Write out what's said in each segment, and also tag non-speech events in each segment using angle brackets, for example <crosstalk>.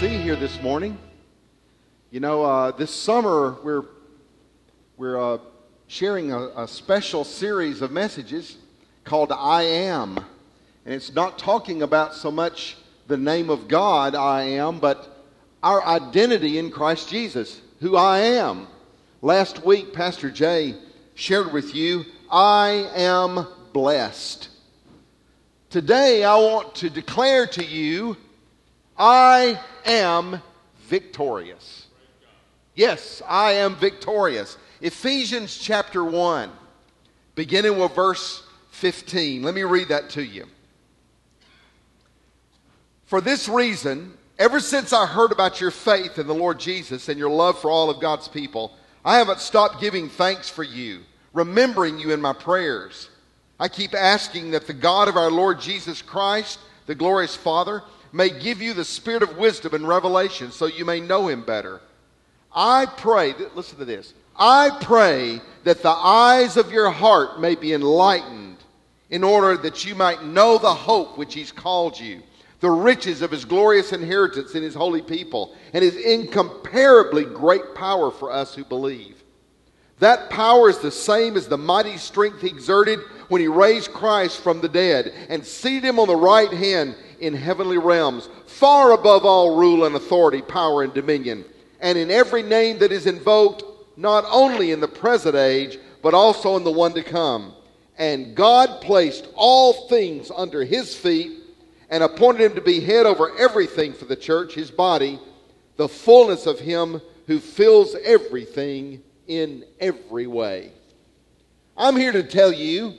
see here this morning. You know, uh, this summer we're we're uh, sharing a, a special series of messages called "I Am," and it's not talking about so much the name of God, "I am," but our identity in Christ Jesus, who I am. Last week, Pastor Jay shared with you, "I am blessed." Today, I want to declare to you I am victorious. Yes, I am victorious. Ephesians chapter 1, beginning with verse 15. Let me read that to you. For this reason, ever since I heard about your faith in the Lord Jesus and your love for all of God's people, I haven't stopped giving thanks for you, remembering you in my prayers. I keep asking that the God of our Lord Jesus Christ, the glorious Father, may give you the spirit of wisdom and revelation so you may know him better. I pray, listen to this. I pray that the eyes of your heart may be enlightened in order that you might know the hope which he's called you, the riches of his glorious inheritance in his holy people, and his incomparably great power for us who believe. That power is the same as the mighty strength he exerted when he raised Christ from the dead and seated him on the right hand in heavenly realms, far above all rule and authority, power and dominion, and in every name that is invoked, not only in the present age, but also in the one to come. And God placed all things under his feet and appointed him to be head over everything for the church, his body, the fullness of him who fills everything in every way. I'm here to tell you,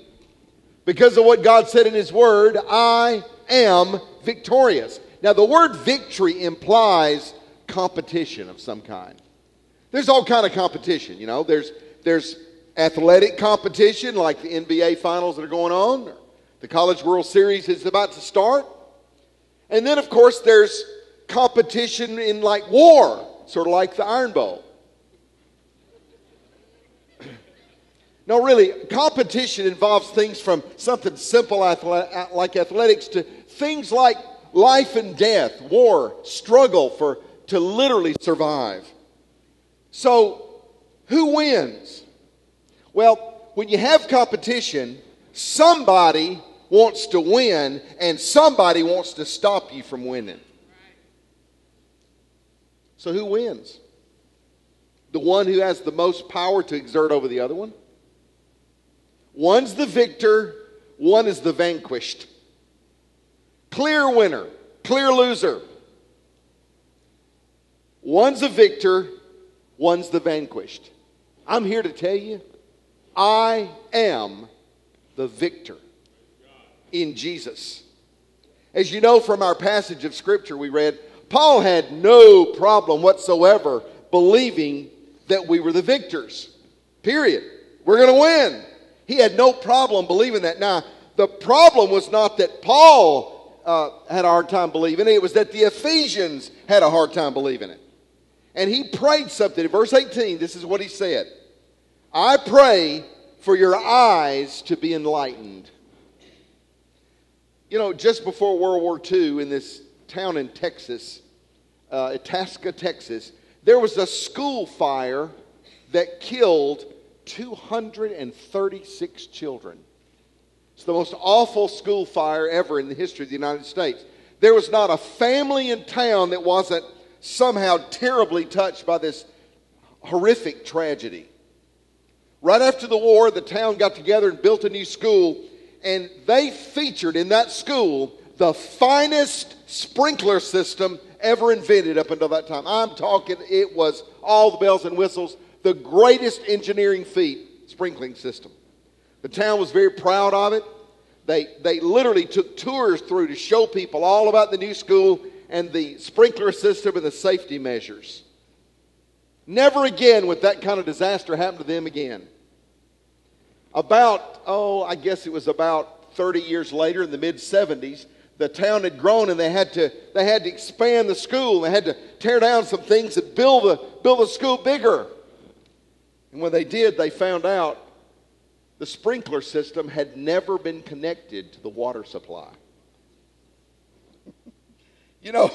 because of what God said in his word, I am victorious. Now, the word victory implies competition of some kind. There's all kind of competition, you know. There's there's athletic competition like the NBA finals that are going on. The College World Series is about to start. And then of course there's competition in like war, sort of like the Iron Bowl. No, really, competition involves things from something simple like athletics to things like life and death, war, struggle for to literally survive. So, who wins? Well, when you have competition, somebody wants to win and somebody wants to stop you from winning. So, who wins? The one who has the most power to exert over the other one? One's the victor, one is the vanquished. Clear winner, clear loser. One's a victor, one's the vanquished. I'm here to tell you, I am the victor in Jesus. As you know from our passage of scripture we read, Paul had no problem whatsoever believing that we were the victors. Period. We're going to win. He had no problem believing that. Now, the problem was not that Paul uh, had a hard time believing it. It was that the Ephesians had a hard time believing it. And he prayed something. In verse 18, this is what he said I pray for your eyes to be enlightened. You know, just before World War II, in this town in Texas, uh, Itasca, Texas, there was a school fire that killed 236 children. It's the most awful school fire ever in the history of the United States. There was not a family in town that wasn't somehow terribly touched by this horrific tragedy. Right after the war, the town got together and built a new school, and they featured in that school the finest sprinkler system ever invented up until that time. I'm talking, it was all the bells and whistles, the greatest engineering feat sprinkling system. The town was very proud of it. They, they literally took tours through to show people all about the new school and the sprinkler system and the safety measures. Never again would that kind of disaster happen to them again. About, oh, I guess it was about 30 years later in the mid 70s, the town had grown and they had to, they had to expand the school. They had to tear down some things and build the, build the school bigger. And when they did, they found out the sprinkler system had never been connected to the water supply. you know,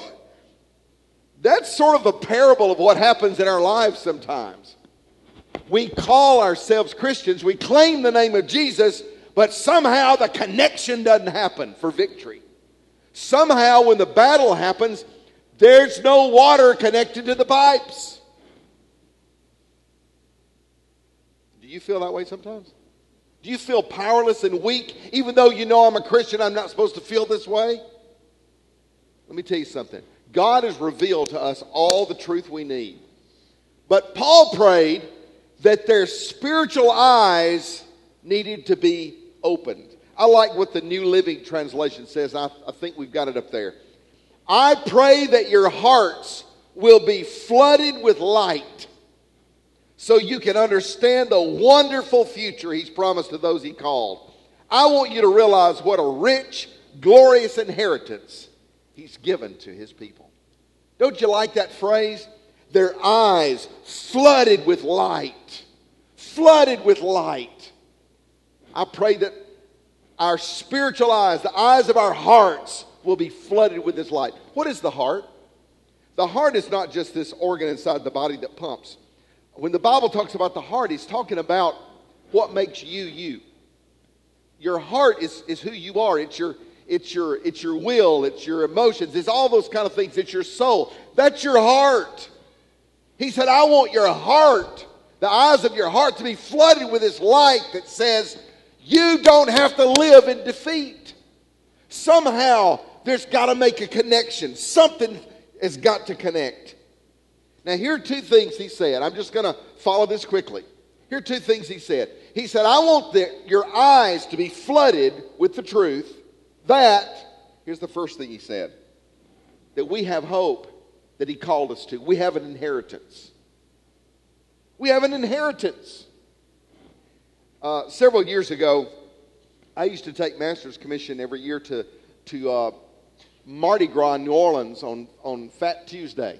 That's sort of a parable of what happens in our lives sometimes. We call ourselves Christians, we claim the name of Jesus, but somehow the connection doesn't happen for victory. Somehow, when the battle happens, there's no water connected to the pipes. Do you feel that way sometimes? Do you feel powerless and weak, even though you know I'm a Christian, I'm not supposed to feel this way? Let me tell you something. God has revealed to us all the truth we need. But Paul prayed that their spiritual eyes needed to be opened. I like what the New Living Translation says. I, I think we've got it up there. I pray that your hearts will be flooded with light so you can understand the wonderful future He's promised to those He called. I want you to realize what a rich, glorious inheritance He's given to His people. Don't you like that phrase? Their eyes flooded with light. Flooded with light. I pray that our spiritual eyes, the eyes of our hearts, will be flooded with this light. What is the heart? The heart is not just this organ inside the body that pumps. When the Bible talks about the heart, he's talking about what makes you you. Your heart is, is who you are. It's your, it's your it's your will, it's your emotions, it's all those kind of things. It's your soul. That's your heart. He said, I want your heart, the eyes of your heart, to be flooded with this light that says, you don't have to live in defeat. Somehow there's got to make a connection. Something has got to connect. Now, here are two things he said. I'm just going to follow this quickly. Here are two things he said. He said, I want the, your eyes to be flooded with the truth that, here's the first thing he said, that we have hope that he called us to. We have an inheritance. We have an inheritance. Uh, several years ago, I used to take master's commission every year to, to uh, Mardi Gras New Orleans on, on Fat Tuesday,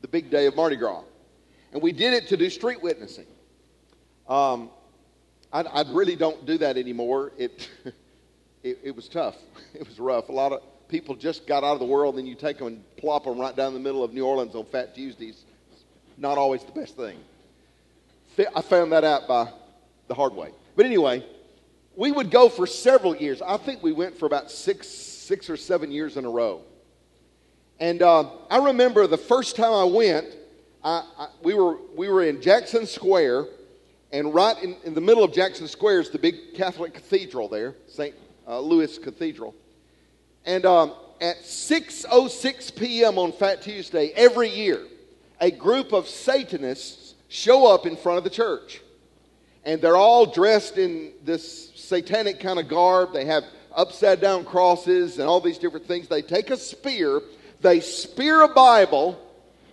the big day of Mardi Gras. And we did it to do street witnessing. Um, I, I really don't do that anymore. It, <laughs> it, it, was tough. <laughs> It was rough. A lot of people just got out of the world, and you take them and plop them right down the middle of New Orleans on Fat Tuesdays. Not always the best thing. I found that out by the hard way. But anyway, we would go for several years. I think we went for about six, six or seven years in a row. And uh, I remember the first time I went, I, I, we, were, we were in Jackson Square, and right in, in the middle of Jackson Square is the big Catholic cathedral there, St. Uh, Louis Cathedral. And um, at 6.06 p.m. on Fat Tuesday, every year, a group of Satanists show up in front of the church and they're all dressed in this satanic kind of garb. They have upside down crosses and all these different things. They take a spear, they spear a Bible,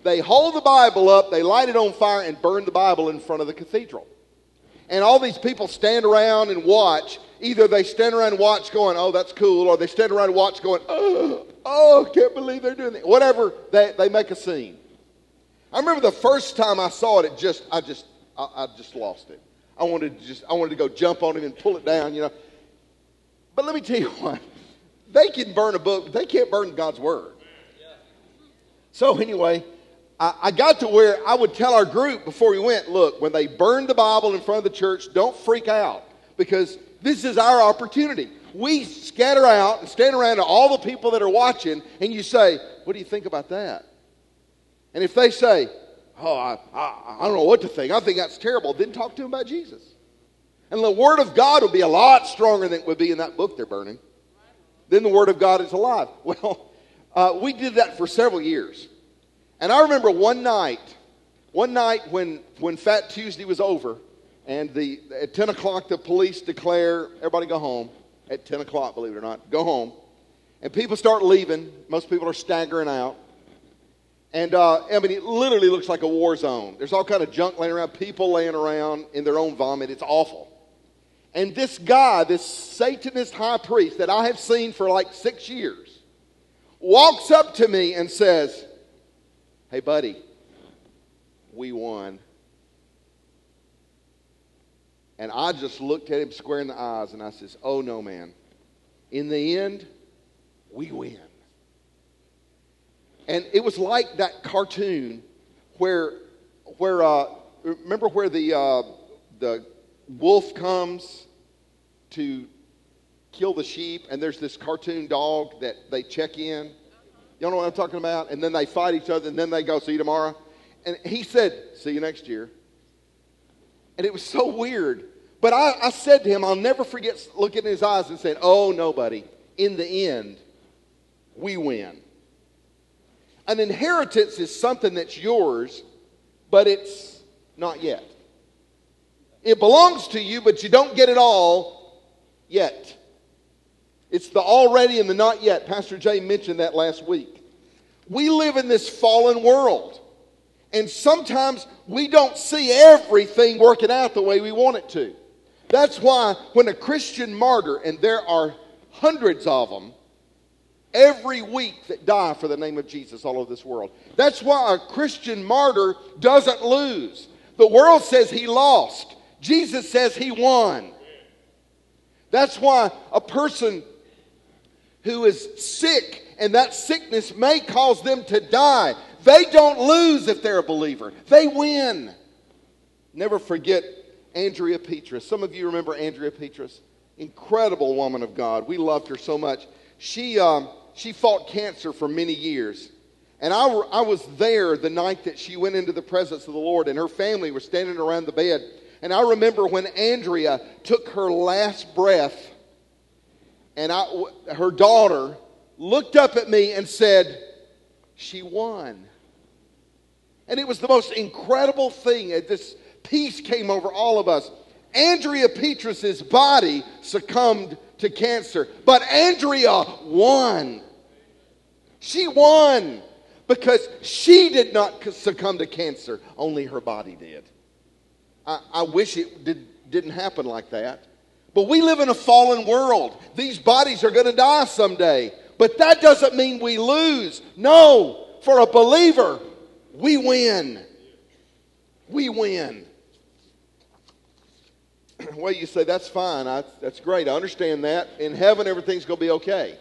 they hold the Bible up, they light it on fire, and burn the Bible in front of the cathedral. And all these people stand around and watch. Either they stand around and watch going, oh, that's cool, or they stand around and watch going, oh, oh, can't believe they're doing that. Whatever, they, they make a scene. I remember the first time I saw it, it just, I just, I, I just lost it. I wanted to just, I wanted to go jump on him and pull it down, you know. But let me tell you <laughs> what, they can burn a book, they can't burn God's word. So anyway, I, I got to where I would tell our group before we went, look, when they burn the Bible in front of the church, don't freak out because this is our opportunity. We scatter out and stand around to all the people that are watching, and you say, What do you think about that? And if they say, oh, I, I, I don't know what to think. I think that's terrible. Then talk to them about Jesus. And the Word of God will be a lot stronger than it would be in that book they're burning. Then the Word of God is alive. <laughs> Well, uh, we did that for several years. And I remember one night, one night when, when Fat Tuesday was over, and the, at 10 o'clock the police declare, everybody go home. At 10 o'clock, believe it or not, go home. And people start leaving. Most people are staggering out. And uh, I mean, it literally looks like a war zone. There's all kind of junk laying around, people laying around in their own vomit. It's awful. And this guy, this Satanist high priest that I have seen for like six years, walks up to me and says, Hey, buddy, we won. And I just looked at him square in the eyes and I says, Oh, no, man. In the end, we win. And it was like that cartoon where, where uh, remember where the, uh, the wolf comes to kill the sheep, and there's this cartoon dog that they check in. You know what I'm talking about? And then they fight each other, and then they go, see you tomorrow. And he said, see you next year. And it was so weird. But I, I said to him, I'll never forget looking in his eyes and saying, oh, nobody. In the end, we win. An inheritance is something that's yours, but it's not yet. It belongs to you, but you don't get it all yet. It's the already and the not yet. Pastor Jay mentioned that last week. We live in this fallen world, and sometimes we don't see everything working out the way we want it to. That's why when a Christian martyr, and there are hundreds of them, every week that die for the name of Jesus all over this world. That's why a Christian martyr doesn't lose. The world says he lost, Jesus says he won. That's why a person who is sick and that sickness may cause them to die, they don't lose if they're a believer, they win. Never forget Andrea Petrus. Some of you remember Andrea Petrus. Incredible woman of God. We loved her so much. She, um, she fought cancer for many years. And I, I was there the night that she went into the presence of the Lord, and her family were standing around the bed. And I remember when Andrea took her last breath, and I, her daughter looked up at me and said, She won. And it was the most incredible thing. This peace came over all of us. Andrea Petrus's body succumbed to cancer, but Andrea won. She won because she did not succumb to cancer, only her body did. I, I wish it did, didn't happen like that. But we live in a fallen world. These bodies are going to die someday. But that doesn't mean we lose. No, for a believer, we win. We win. <clears throat> well, you say, that's fine. I, that's great. I understand that. In heaven, everything's going to be okay.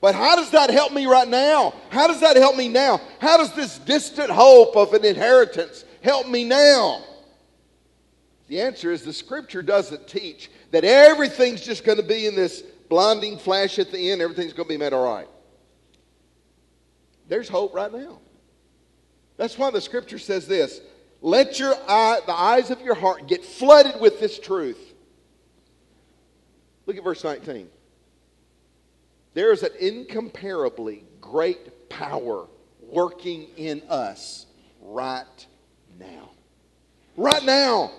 But how does that help me right now? How does that help me now? How does this distant hope of an inheritance help me now? The answer is the scripture doesn't teach that everything's just going to be in this blinding flash at the end, everything's going to be made all right. There's hope right now. That's why the scripture says this let your eye, the eyes of your heart get flooded with this truth. Look at verse 19. There is an incomparably great power working in us right now. Right now.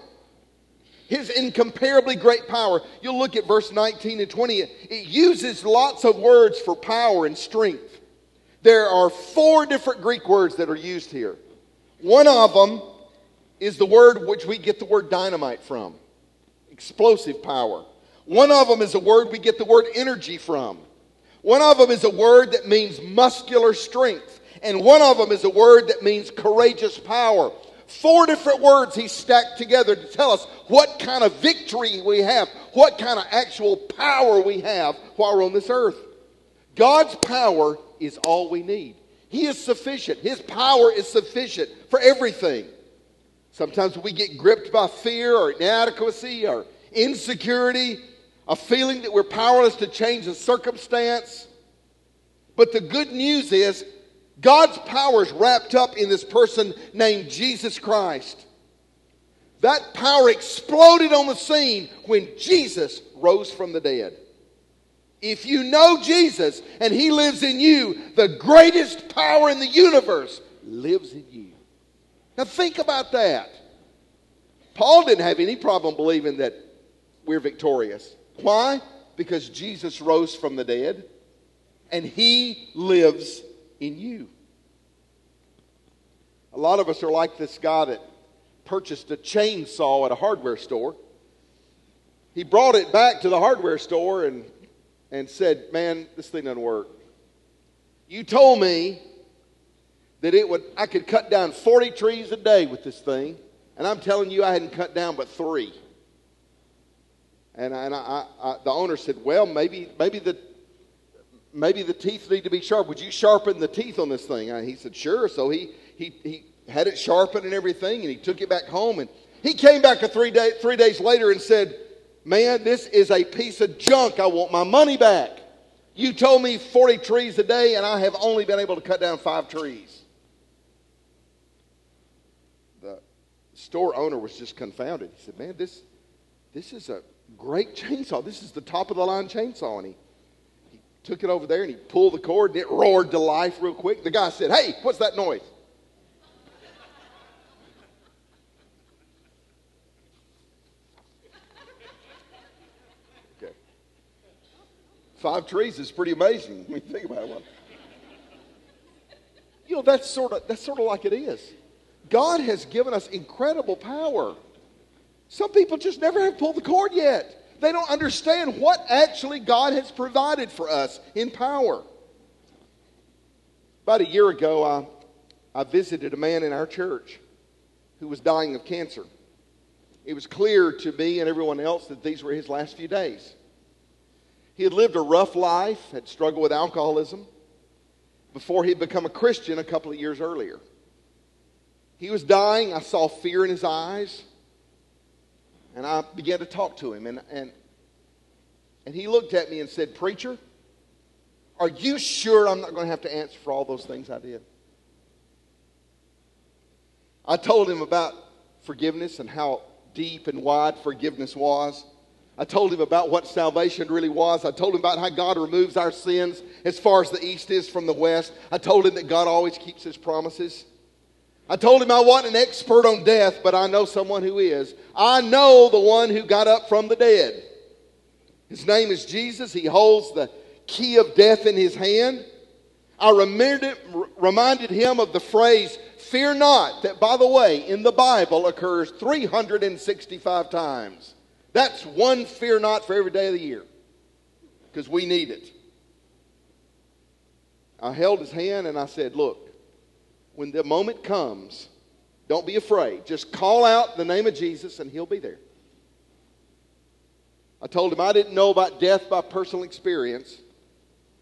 His incomparably great power. You'll look at verse 19 and 20. It uses lots of words for power and strength. There are four different Greek words that are used here. One of them is the word which we get the word dynamite from explosive power. One of them is a word we get the word energy from. One of them is a word that means muscular strength, and one of them is a word that means courageous power. Four different words he stacked together to tell us what kind of victory we have, what kind of actual power we have while we're on this earth. God's power is all we need. He is sufficient. His power is sufficient for everything. Sometimes we get gripped by fear or inadequacy or insecurity a feeling that we're powerless to change a circumstance. But the good news is God's power is wrapped up in this person named Jesus Christ. That power exploded on the scene when Jesus rose from the dead. If you know Jesus and he lives in you, the greatest power in the universe lives in you. Now think about that. Paul didn't have any problem believing that we're victorious. Why? Because Jesus rose from the dead and he lives in you. A lot of us are like this guy that purchased a chainsaw at a hardware store. He brought it back to the hardware store and, and said, Man, this thing doesn't work. You told me that it would I could cut down 40 trees a day with this thing, and I'm telling you I hadn't cut down but three. And, I, and I, I, the owner said, well, maybe, maybe, the, maybe the teeth need to be sharp. Would you sharpen the teeth on this thing? And he said, Sure. So he, he, he had it sharpened and everything, and he took it back home. And he came back a three, day, three days later and said, Man, this is a piece of junk. I want my money back. You told me 40 trees a day, and I have only been able to cut down five trees. The store owner was just confounded. He said, Man, this, this is a great chainsaw. This is the top of the line chainsaw. And he, he took it over there and he pulled the cord, and it roared to life real quick. The guy said, Hey, what's that noise? Okay. Five trees is pretty amazing when you think about it. You know, that's sort of that's sort of like it is. God has given us incredible power. Some people just never have pulled the cord yet. They don't understand what actually God has provided for us in power. About a year ago, I, I visited a man in our church who was dying of cancer. It was clear to me and everyone else that these were his last few days. He had lived a rough life, had struggled with alcoholism before he had become a Christian a couple of years earlier. He was dying. I saw fear in his eyes. And I began to talk to him. And, and, and he looked at me and said, Preacher, are you sure I'm not going to have to answer for all those things I did? I told him about forgiveness and how deep and wide forgiveness was. I told him about what salvation really was. I told him about how God removes our sins as far as the east is from the west. I told him that God always keeps his promises. I told him I wasn't an expert on death, but I know someone who is. I know the one who got up from the dead. His name is Jesus. He holds the key of death in his hand. I reminded, him of the phrase, fear not, that by the way, in the Bible occurs 365 times. That's one fear not for every day of the year because we need it. I held his hand and I said, Look, when the moment comes, don't be afraid. Just call out the name of Jesus and he'll be there. I told him I didn't know about death by personal experience,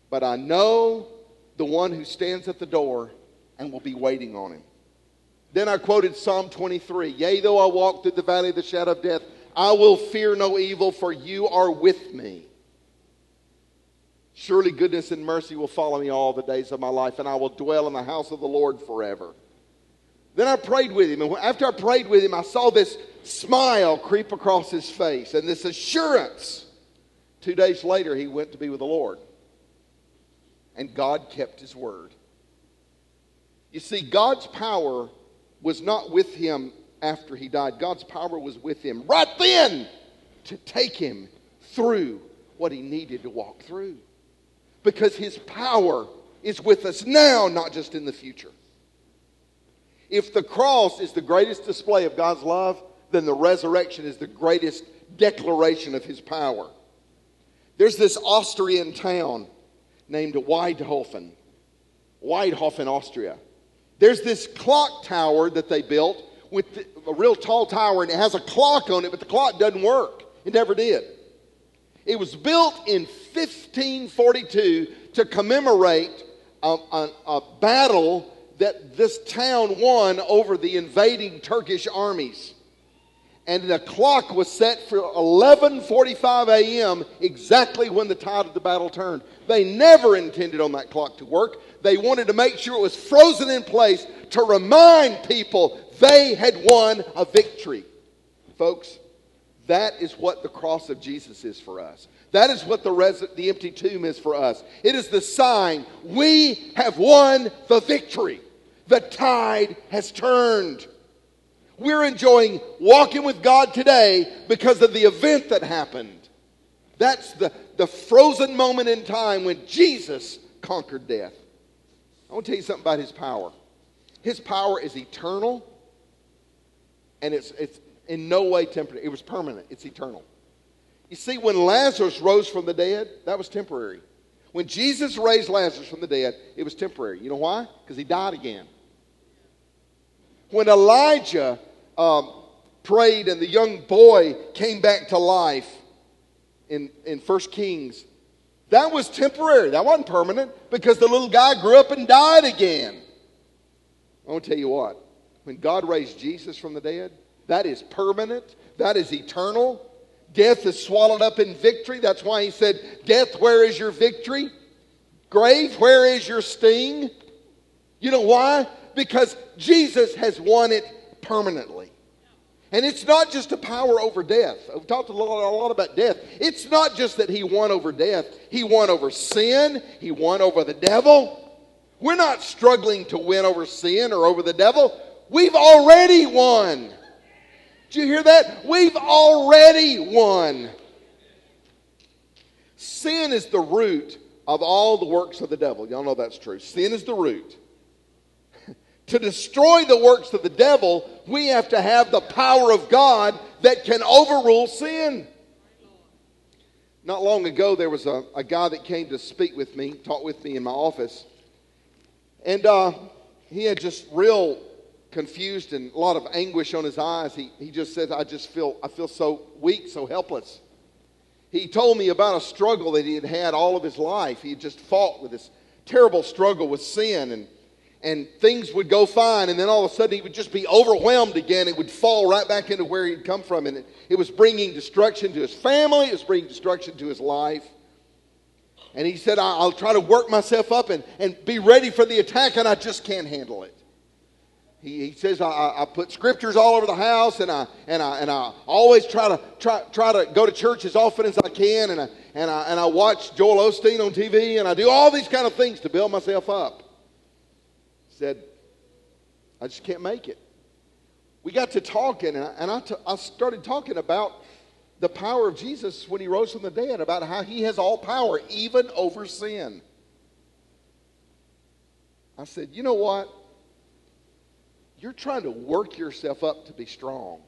but I know the one who stands at the door and will be waiting on him. Then I quoted Psalm 23 Yea, though I walk through the valley of the shadow of death, I will fear no evil, for you are with me. Surely goodness and mercy will follow me all the days of my life, and I will dwell in the house of the Lord forever. Then I prayed with him, and after I prayed with him, I saw this smile creep across his face and this assurance. Two days later, he went to be with the Lord, and God kept his word. You see, God's power was not with him after he died. God's power was with him right then to take him through what he needed to walk through. Because his power is with us now, not just in the future. If the cross is the greatest display of God's love, then the resurrection is the greatest declaration of his power. There's this Austrian town named Waidhofen, Waidhofen, Austria. There's this clock tower that they built with a real tall tower and it has a clock on it, but the clock doesn't work. It never did. It was built in 1542 to commemorate a, a, a battle that this town won over the invading Turkish armies. And the clock was set for 11:45 a.m. exactly when the tide of the battle turned. They never intended on that clock to work. They wanted to make sure it was frozen in place to remind people they had won a victory. Folks, that is what the cross of Jesus is for us. That is what the, res- the empty tomb is for us. It is the sign we have won the victory. The tide has turned. We're enjoying walking with God today because of the event that happened. That's the, the frozen moment in time when Jesus conquered death. I want to tell you something about his power. His power is eternal and it's, it's in no way temporary. It was permanent, it's eternal. You see, when Lazarus rose from the dead, that was temporary. When Jesus raised Lazarus from the dead, it was temporary. You know why? Because he died again. When Elijah um, prayed and the young boy came back to life in, in 1 Kings That was temporary. That wasn't permanent because the little guy grew up and died again. I want to tell you what. When God raised Jesus from the dead, that is permanent. That is eternal. Death is swallowed up in victory. That's why he said, Death, where is your victory? Grave, where is your sting? You know why? Because Jesus has won it permanently. And it's not just a power over death. We've talked a lot, a lot, about death. It's not just that he won over death, he won over sin, he won over the devil. We're not struggling to win over sin or over the devil. We've already won. You hear that? We've already won. Sin is the root of all the works of the devil. Y'all know that's true. Sin is the root. <laughs> to destroy the works of the devil, we have to have the power of God that can overrule sin. Not long ago, there was a, a guy that came to speak with me, talk with me in my office. And uh, he had just real confused and a lot of anguish on his eyes. He, he just said, I just feel, I feel so weak, so helpless. He told me about a struggle that he had had all of his life. He had just fought with this terrible struggle with sin and, and things would go fine and then all of a sudden he would just be overwhelmed again. It would fall right back into where he'd come from and it, it was bringing destruction to his family. It was bringing destruction to his life. And he said, I'll try to work myself up and, and be ready for the attack and I just can't handle it. He, he says, I, I put scriptures all over the house and I, and I, and I always try to, try, try to go to church as often as I can. And I, and, I, and I watch Joel Osteen on TV and I do all these kind of things to build myself up. He said, I just can't make it. We got to talking and I, and I, t- I started talking about the power of Jesus when he rose from the dead, about how he has all power, even over sin. I said, you know what? You're trying to work yourself up to be strong.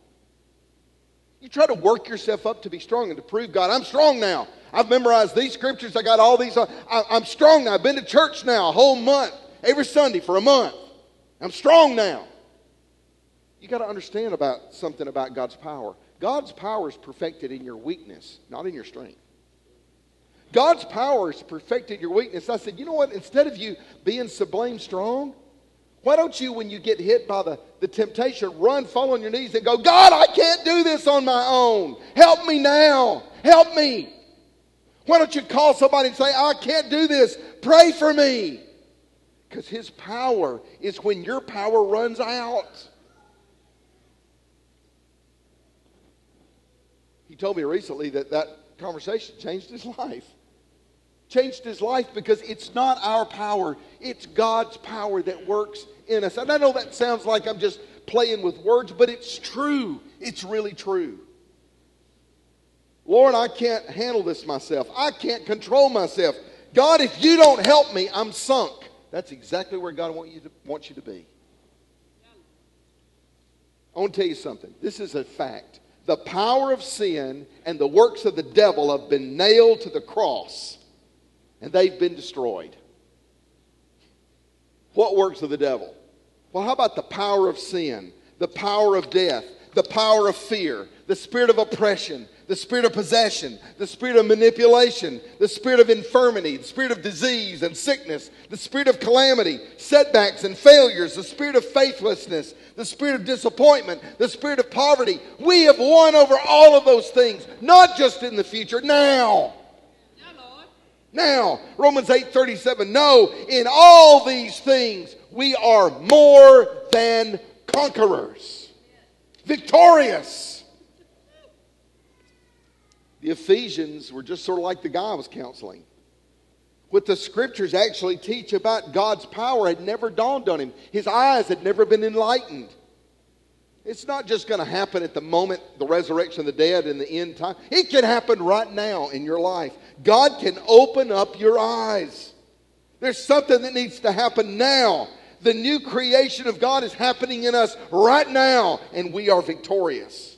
You try to work yourself up to be strong and to prove God, I'm strong now. I've memorized these scriptures. I got all these. I, I'm strong now. I've been to church now a whole month, every Sunday for a month. I'm strong now. You got to understand about something about God's power. God's power is perfected in your weakness, not in your strength. God's power is perfected in your weakness. I said, you know what? Instead of you being sublime strong, why don't you, when you get hit by the, the temptation, run, fall on your knees, and go, God, I can't do this on my own. Help me now. Help me. Why don't you call somebody and say, I can't do this. Pray for me. Because his power is when your power runs out. He told me recently that that conversation changed his <laughs> life changed his life because it's not our power, it's God's power that works in us. And I know that sounds like I'm just playing with words, but it's true. It's really true. Lord, I can't handle this myself. I can't control myself. God, if you don't help me, I'm sunk. That's exactly where God want you to, wants you to be. I want to tell you something. This is a fact. The power of sin and the works of the devil have been nailed to the cross and they've been destroyed. What works of the devil? Well, how about the power of sin, the power of death, the power of fear, the spirit of oppression, the spirit of possession, the spirit of manipulation, the spirit of infirmity, the spirit of disease and sickness, the spirit of calamity, setbacks and failures, the spirit of faithlessness, the spirit of disappointment, the spirit of poverty. We have won over all of those things, not just in the future, now. Now, Romans 8:37, no, in all these things we are more than conquerors. Victorious. The Ephesians were just sort of like the guy I was counseling. What the scriptures actually teach about God's power had never dawned on him. His eyes had never been enlightened. It's not just going to happen at the moment, the resurrection of the dead in the end time. It can happen right now in your life. God can open up your eyes. There's something that needs to happen now. The new creation of God is happening in us right now, and we are victorious.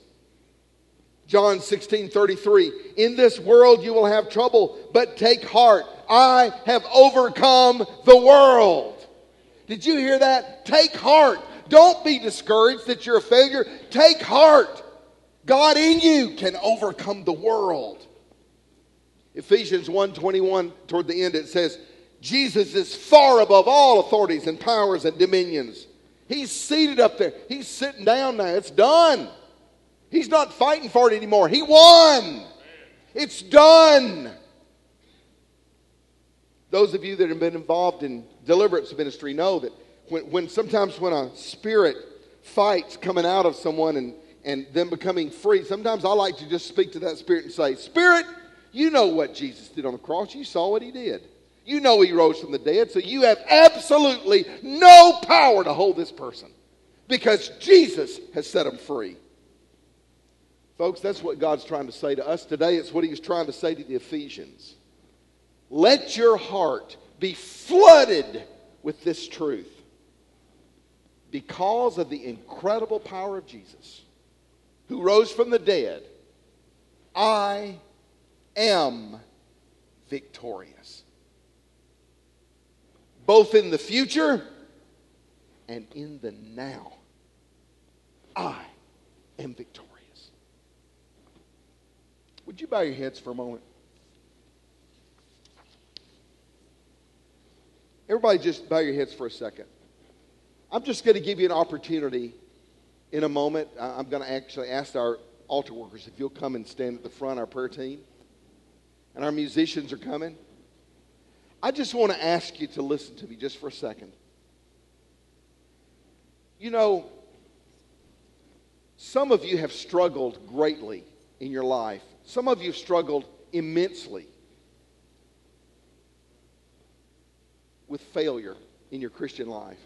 John 16 33. In this world you will have trouble, but take heart. I have overcome the world. Did you hear that? Take heart. Don't be discouraged that you're a failure. Take heart. God in you can overcome the world. Ephesians 1:21 toward the end it says Jesus is far above all authorities and powers and dominions. He's seated up there. He's sitting down now. It's done. He's not fighting for it anymore. He won. It's done. Those of you that have been involved in deliverance ministry know that when, when sometimes when a spirit fights coming out of someone and, and them becoming free, sometimes I like to just speak to that spirit and say, Spirit, you know what Jesus did on the cross. You saw what he did. You know he rose from the dead, so you have absolutely no power to hold this person because Jesus has set him free. Folks, that's what God's trying to say to us today. It's what he was trying to say to the Ephesians. Let your heart be flooded with this truth because of the incredible power of Jesus, who rose from the dead. I am victorious. Both in the future and in the now. I am victorious. Would you bow your heads for a moment? Everybody, just bow your heads for a second. I'm just going to give you an opportunity in a moment. I'm going to actually ask our altar workers if you'll come and stand at the front, our prayer team. And our musicians are coming. I just want to ask you to listen to me just for a second. You know, some of you have struggled greatly in your life. Some of you have struggled immensely with failure in your Christian life.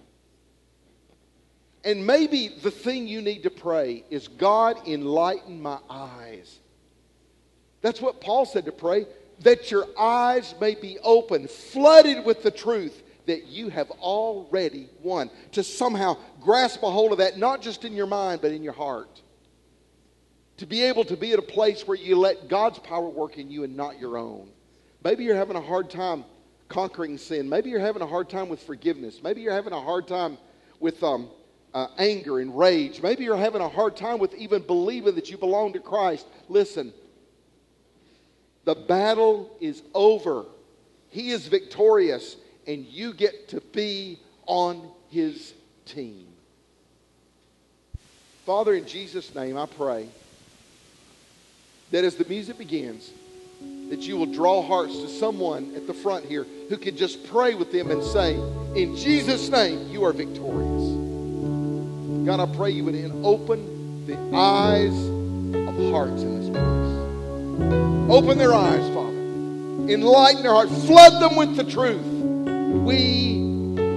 And maybe the thing you need to pray is God, enlighten my eyes. That's what Paul said to pray that your eyes may be open, flooded with the truth that you have already won. To somehow grasp a hold of that, not just in your mind, but in your heart. To be able to be at a place where you let God's power work in you and not your own. Maybe you're having a hard time conquering sin. Maybe you're having a hard time with forgiveness. Maybe you're having a hard time with um, uh, anger and rage. Maybe you're having a hard time with even believing that you belong to Christ. Listen, the battle is over. He is victorious, and you get to be on his team. Father, in Jesus' name, I pray that as the music begins, that you will draw hearts to someone at the front here who can just pray with them and say, In Jesus' name, you are victorious. God, I pray you would open the eyes of hearts in this place. Open their eyes, Father. Enlighten their hearts. Flood them with the truth. We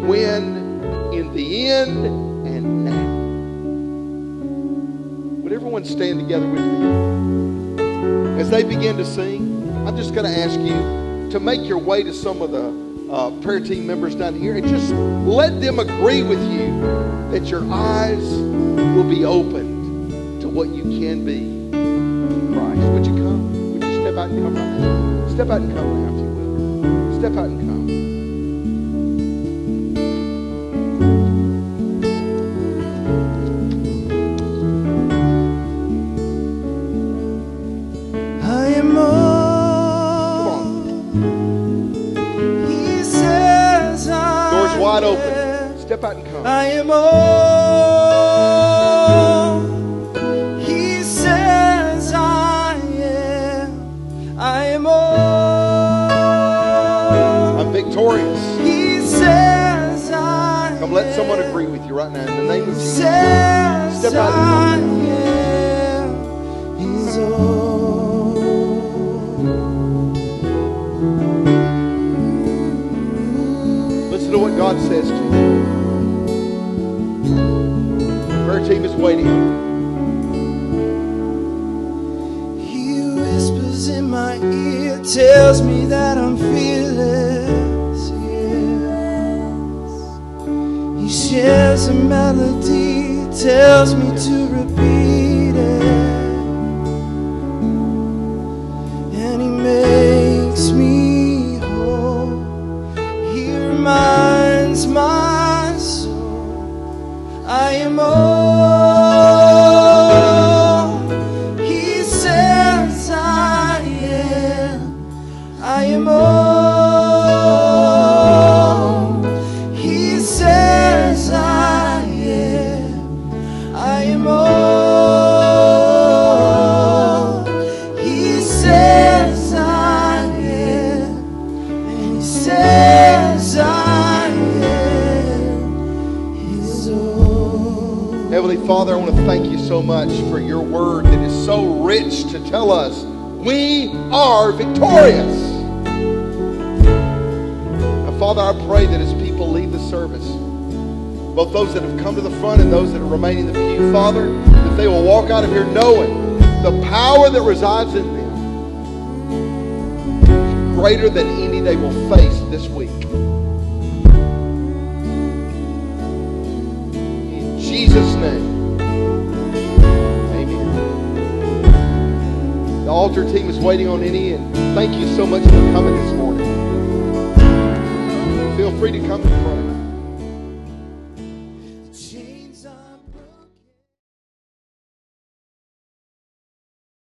win in the end and now. Would everyone stand together with me? As they begin to sing, I'm just going to ask you to make your way to some of the uh, prayer team members down here and just let them agree with you that your eyes will be opened to what you can be in Christ. Would you come? Would you step out and come right now? Step out and come now, if you will. Step out and come. And come. I am all He says I am. I am all. I'm victorious. He says I am. Come, let someone agree with you right now in the name of Jesus. Step out. He's all. Listen to what God says to you. Team is waiting. He whispers in my ear, tells me that I'm fearless. Yes. He shares a melody, tells me to Father, I want to thank you so much for your word that is so rich to tell us we are victorious. Now, Father, I pray that as people leave the service, both those that have come to the front and those that are remaining in the pew, Father, that they will walk out of here knowing the power that resides in them is greater than any they will face this week. Altar team is waiting on any, and thank you so much for coming this morning. Feel free to come the front.